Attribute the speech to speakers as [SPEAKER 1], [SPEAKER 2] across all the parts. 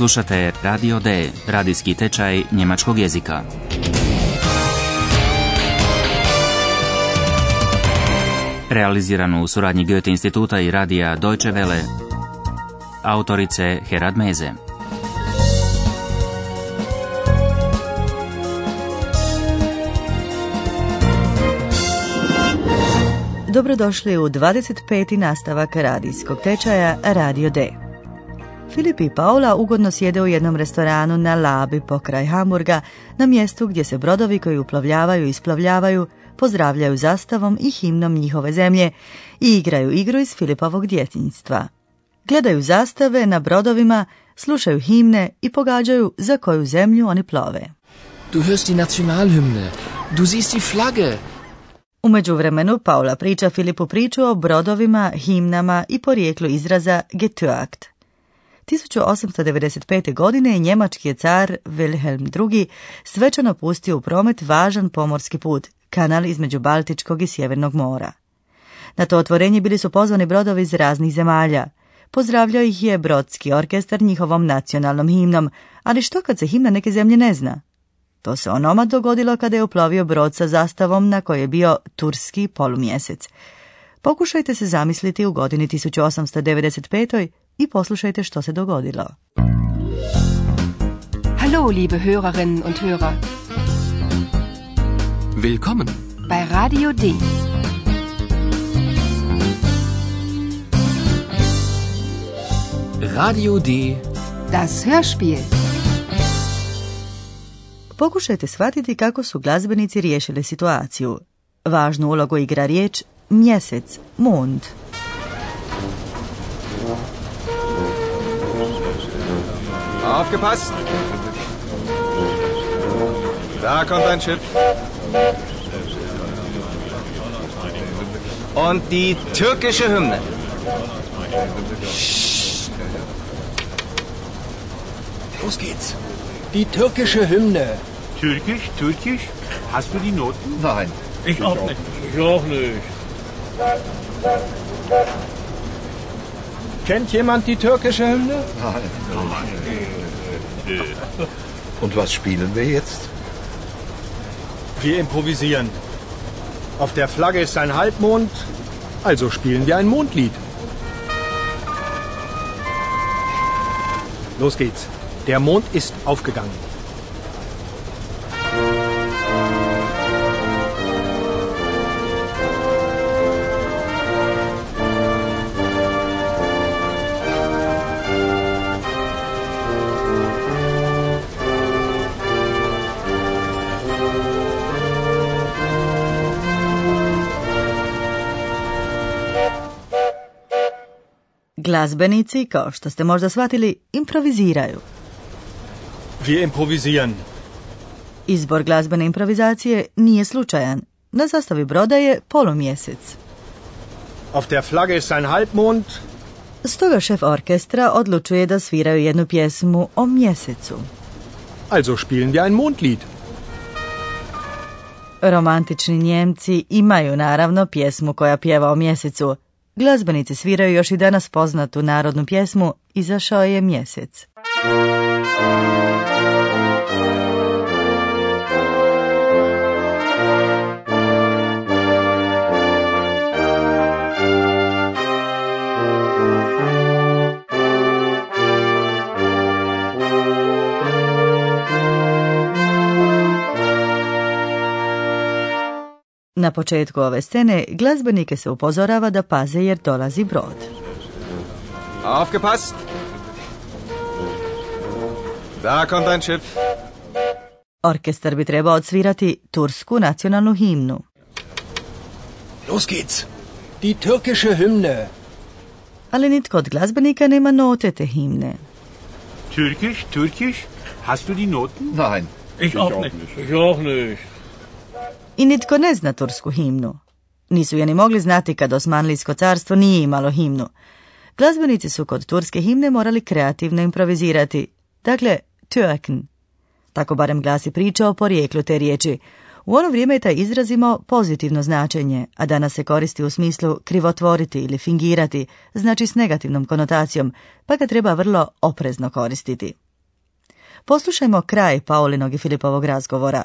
[SPEAKER 1] Slušate Radio D, radijski tečaj njemačkog jezika. Realiziranu u suradnji Goethe instituta i radija Deutsche Welle. Autorice Herad Meze.
[SPEAKER 2] Dobrodošli u 25. nastavak radijskog tečaja Radio D. Filip i Paula ugodno sjede u jednom restoranu na Labi pokraj Hamburga, na mjestu gdje se brodovi koji uplovljavaju i isplavljavaju pozdravljaju zastavom i himnom njihove zemlje i igraju igru iz Filipovog djetinjstva. Gledaju zastave na brodovima, slušaju himne i pogađaju za koju zemlju oni plove.
[SPEAKER 3] Du hörst die Nationalhymne. Du siehst die Flagge.
[SPEAKER 2] U međuvremenu Paula priča Filipu priču o brodovima, himnama i porijeklu izraza Getüagt. 1895. godine njemački je car Wilhelm II. svečano pustio u promet važan pomorski put, kanal između Baltičkog i Sjevernog mora. Na to otvorenje bili su pozvani brodovi iz raznih zemalja. Pozdravljao ih je brodski orkestar njihovom nacionalnom himnom, ali što kad se himna neke zemlje ne zna? To se onoma dogodilo kada je uplovio brod sa zastavom na kojoj je bio turski polumjesec. Pokušajte se zamisliti u godini 1895. i poslušajte što se dogodilo.
[SPEAKER 4] Hallo, liebe Hörerinnen und Hörer.
[SPEAKER 3] Willkommen.
[SPEAKER 4] Bei Radio D.
[SPEAKER 3] Radio D.
[SPEAKER 4] Das Hörspiel.
[SPEAKER 2] Pokušajte shvatiti kako su glazbenici riješili situaciju. Važnu ulogu igra riječ mjesec, mond.
[SPEAKER 5] Aufgepasst! Da kommt ein Schiff. Und die türkische Hymne.
[SPEAKER 3] Los geht's. Die türkische Hymne.
[SPEAKER 6] Türkisch, Türkisch? Hast du die Noten?
[SPEAKER 3] Nein.
[SPEAKER 6] Ich, auch nicht. Ich auch nicht.
[SPEAKER 5] Kennt jemand die türkische Hymne?
[SPEAKER 7] Nein. Und was spielen wir jetzt?
[SPEAKER 5] Wir improvisieren. Auf der Flagge ist ein Halbmond, also spielen wir ein Mondlied. Los geht's. Der Mond ist aufgegangen.
[SPEAKER 2] Glazbenici, kao što ste možda shvatili, improviziraju.
[SPEAKER 5] Wir improvisieren.
[SPEAKER 2] Izbor glazbene improvizacije nije slučajan. Na zastavi broda je polumjesec.
[SPEAKER 5] Auf der Flagge ist ein Halbmond,
[SPEAKER 2] Stoga šef orkestra odlučuje da sviraju jednu pjesmu o mjesecu.
[SPEAKER 5] also spielen wir ein Mondlied.
[SPEAKER 2] Romantični Njemci imaju naravno pjesmu koja pjeva o mjesecu. Glazbenici sviraju još i danas poznatu narodnu pjesmu Izašao je mjesec. Na početku ove scene glazbenike se upozorava da paze jer dolazi brod.
[SPEAKER 5] Aufgepasst! Da kommt ein Schiff.
[SPEAKER 2] Orkestar bi trebao odsvirati tursku nacionalnu himnu.
[SPEAKER 3] Los geht's. Die türkische Hymne.
[SPEAKER 2] Ali nitko od glazbenika nema note te himne.
[SPEAKER 6] Türkisch, Türkisch? Hast du die Noten?
[SPEAKER 7] Nein.
[SPEAKER 6] Ich, auch, nicht. Ich auch nicht.
[SPEAKER 2] I nitko ne zna tursku himnu. Nisu je ni mogli znati kad Osmanlijsko carstvo nije imalo himnu. Glazbenici su kod turske himne morali kreativno improvizirati. Dakle, Türken. Tako barem glasi priča o porijeklu te riječi. U ono vrijeme je taj izraz imao pozitivno značenje, a danas se koristi u smislu krivotvoriti ili fingirati, znači s negativnom konotacijom, pa ga treba vrlo oprezno koristiti. Poslušajmo kraj Paulinog i Filipovog razgovora.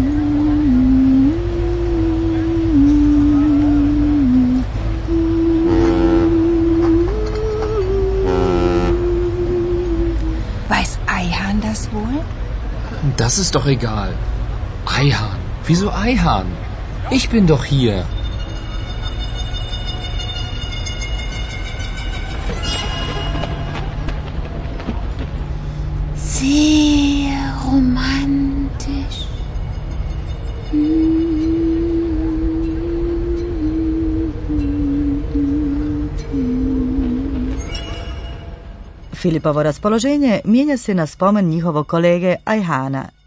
[SPEAKER 4] Das
[SPEAKER 3] ist doch egal. Eihahn. Wieso Eihahn? Ich bin doch hier.
[SPEAKER 4] Sehr romantisch.
[SPEAKER 2] Filipovo raspoloženje mijenja se na spomen njihovog kolege Ajhana.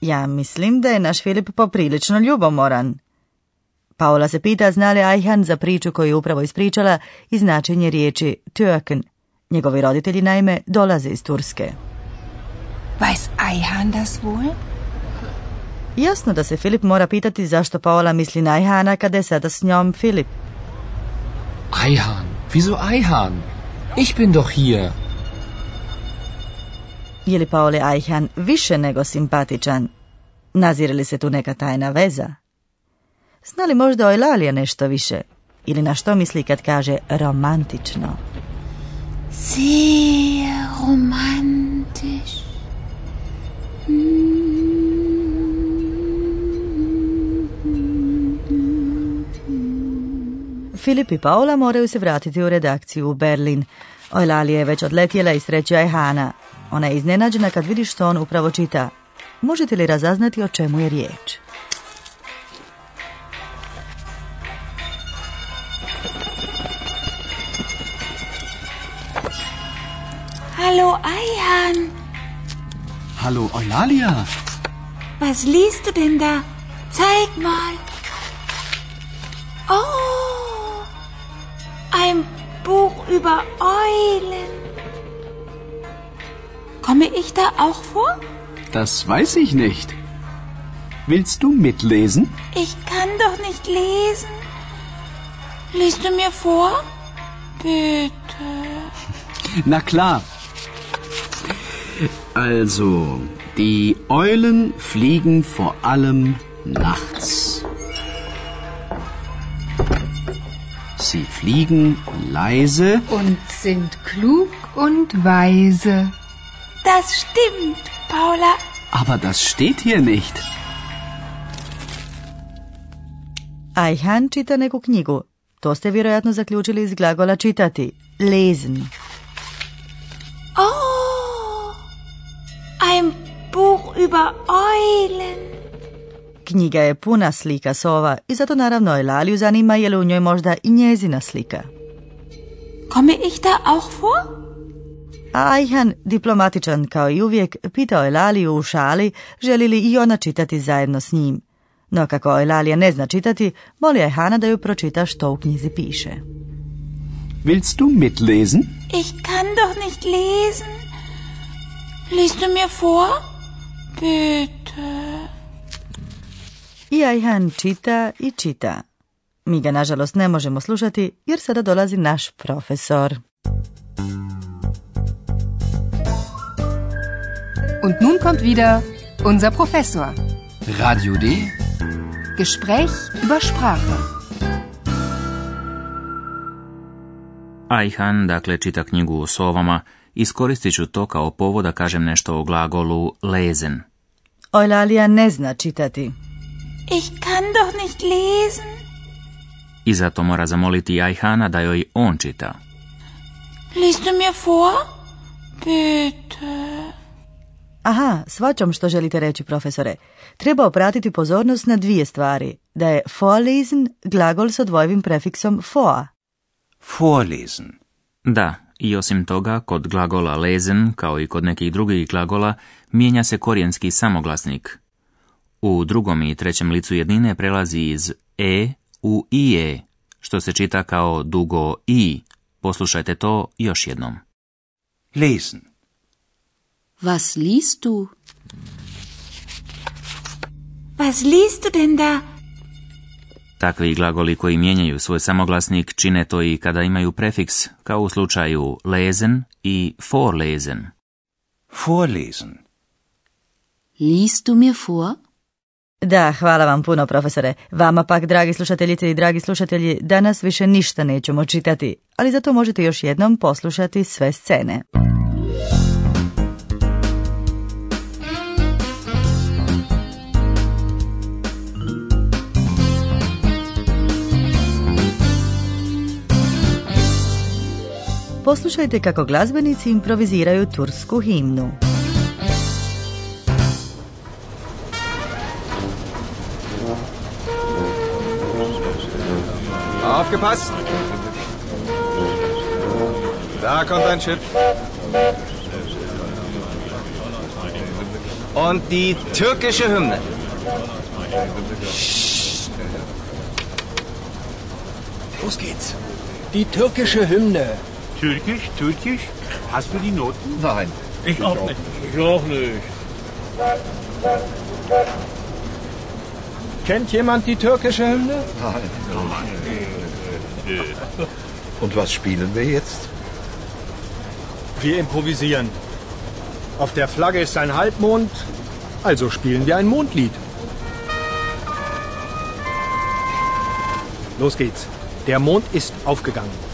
[SPEAKER 2] Ja mislim da je naš Filip poprilično ljubomoran. Paula se pita zna li Ajhan za priču koju je upravo ispričala i značenje riječi Türken. Njegovi roditelji naime dolaze iz Turske.
[SPEAKER 4] Weiß Eihahn das wohl?
[SPEAKER 2] Jasno da se Filip mora pitati zašto Paola misli na Ajhana kada je sada s njom Filip.
[SPEAKER 3] Eihahn. Wieso Eihahn? Ich bin doch hier.
[SPEAKER 2] Je li Paoli Ajhan više nego simpatičan? Nazire li se tu neka tajna veza? Zna li možda o nešto više? Ili na što misli kad kaže romantično?
[SPEAKER 4] Sehr romantisch.
[SPEAKER 2] Filip i Paola moraju se vratiti u redakciju u Berlin. Ojlalija je već odletjela i srećuje Hana. Ona je iznenađena kad vidi što on upravo čita. Možete li razaznati o čemu je riječ?
[SPEAKER 8] Hallo Eihahn,
[SPEAKER 9] Hallo Eulalia.
[SPEAKER 8] was liest du denn da? Zeig mal. Oh, ein Buch über Eulen. Komme ich da auch vor?
[SPEAKER 9] Das weiß ich nicht. Willst du mitlesen?
[SPEAKER 8] Ich kann doch nicht lesen. Liest du mir vor? Bitte.
[SPEAKER 9] Na klar. Also, die Eulen fliegen vor allem nachts. Sie fliegen leise
[SPEAKER 4] Und sind klug und weise.
[SPEAKER 8] Das stimmt, Paula.
[SPEAKER 9] Aber das steht hier nicht.
[SPEAKER 2] Ajhan čita neku knjigu. To ste vjerojatno zaključili iz glagola čitati. Lesen.
[SPEAKER 8] Oh, ein Buch über Eulen.
[SPEAKER 2] Knjiga je puna slika sova i zato naravno Eulaliju zanima je li u njoj možda i njezina slika.
[SPEAKER 8] Komme ich da auch vor?
[SPEAKER 2] A Ajhan, diplomatičan kao i uvijek, pitao je Laliju u šali želi li i ona čitati zajedno s njim. No kako Elalija ne zna čitati, moli Ajhana da ju pročita što u knjizi piše.
[SPEAKER 9] Willst du mitlesen?
[SPEAKER 8] Ich kann doch nicht lesen. Liest du mir vor? Bitte.
[SPEAKER 2] I Ajhan čita i čita. Mi ga nažalost ne možemo slušati jer sada dolazi naš profesor.
[SPEAKER 4] Und nun kommt wieder unser Professor.
[SPEAKER 3] Radio D.
[SPEAKER 4] Gespräch über Sprache.
[SPEAKER 1] Ajhan, dakle, čita knjigu o sovama, iskoristit ću to kao povod da kažem nešto o glagolu lesen.
[SPEAKER 2] Ojlalija ne zna čitati.
[SPEAKER 8] Ich kann doch nicht lesen.
[SPEAKER 1] I zato mora zamoliti Ajhana da joj on čita.
[SPEAKER 8] Liest du mir vor? Bitte.
[SPEAKER 2] Aha, svačam što želite reći, profesore. Treba opratiti pozornost na dvije stvari. Da je vorlesen glagol s odvojivim prefiksom vor.
[SPEAKER 1] Vorlesen. Da, i osim toga, kod glagola lesen, kao i kod nekih drugih glagola, mijenja se korijenski samoglasnik. U drugom i trećem licu jednine prelazi iz e u ie, što se čita kao dugo i. Poslušajte to još jednom.
[SPEAKER 10] Lesen.
[SPEAKER 11] Was liest du?
[SPEAKER 8] Was liest du denn da?
[SPEAKER 1] Takvi glagoli koji mijenjaju svoj samoglasnik čine to i kada imaju prefiks, kao u slučaju lesen i vorlesen.
[SPEAKER 10] Vorlesen.
[SPEAKER 11] Liest du mir vor?
[SPEAKER 2] Da, hvala vam puno, profesore. Vama pak, dragi slušateljice i dragi slušatelji, danas više ništa nećemo čitati, ali zato možete još jednom poslušati sve scene. Poslušajte kako glazbenici improviziraju tursku himnu.
[SPEAKER 12] Aufgepasst! Da kommt ein Schiff. Und die türkische Hymne.
[SPEAKER 5] Los geht's. Die türkische Hymne.
[SPEAKER 6] Türkisch, Türkisch? Hast du die Noten?
[SPEAKER 7] Nein.
[SPEAKER 6] Ich auch nicht. Ich auch nicht.
[SPEAKER 5] Kennt jemand die türkische Hymne?
[SPEAKER 7] Nein. Und was spielen wir jetzt?
[SPEAKER 5] Wir improvisieren. Auf der Flagge ist ein Halbmond, also spielen wir ein Mondlied. Los geht's. Der Mond ist aufgegangen.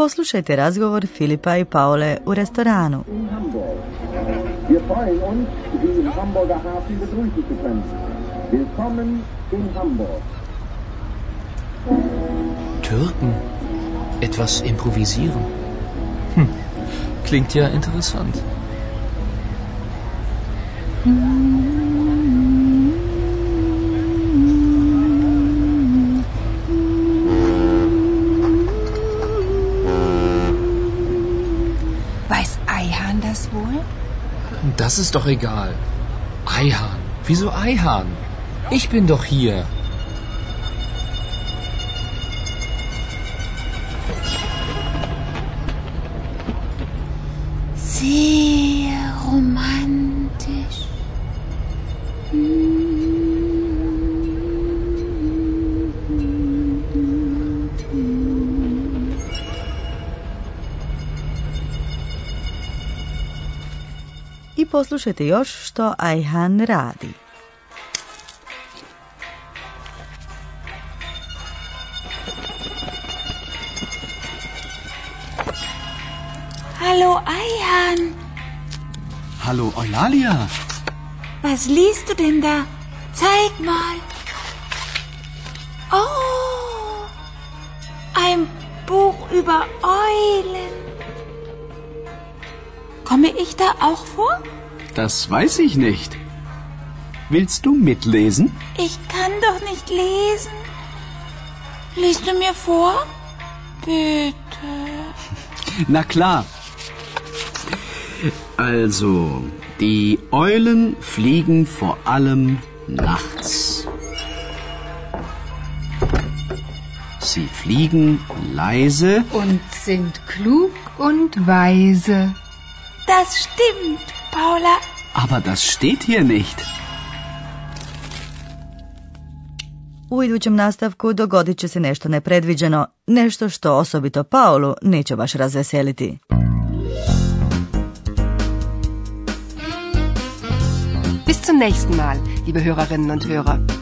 [SPEAKER 2] Poslušajte razgovor Filipa i Paule u restoranu.
[SPEAKER 13] Wir freuen uns, Sie im Hamburger Hafen begrüßen zu können. Willkommen in Hamburg.
[SPEAKER 3] Türken? Etwas improvisieren? Hm. Klingt ja interessant.
[SPEAKER 8] Weiß Das
[SPEAKER 3] ist doch egal. Eihahn. Wieso Eihahn? Ich bin doch hier.
[SPEAKER 2] Poslušajte još što Ajhan radi.
[SPEAKER 8] Hallo Eihahn,
[SPEAKER 9] Hallo Eulalia.
[SPEAKER 8] was liest du denn da? Zeig mal. Oh, ein Buch über Eulen. Komme ich da auch vor?
[SPEAKER 9] Das weiß ich nicht. Willst du mitlesen?
[SPEAKER 8] Ich kann doch nicht lesen. Liest du mir vor? Bitte.
[SPEAKER 9] Na klar. Also, die Eulen fliegen vor allem nachts. Sie fliegen leise
[SPEAKER 4] Und sind klug und weise.
[SPEAKER 8] Das stimmt, Paula.
[SPEAKER 9] Aber das steht hier nicht.
[SPEAKER 2] U idućem nastavku dogodit će se nešto nepredviđeno, nešto što osobito Paulu neće baš razveseliti.
[SPEAKER 4] Bis zum nächsten Mal, liebe Hörerinnen und Hörer.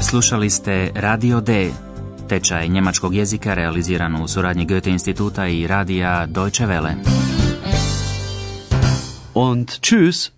[SPEAKER 1] Slušali ste Radio D, tečaj njemačkog jezika realiziran u suradnji Goethe instituta i radija Deutsche Welle.
[SPEAKER 9] Und tschüss.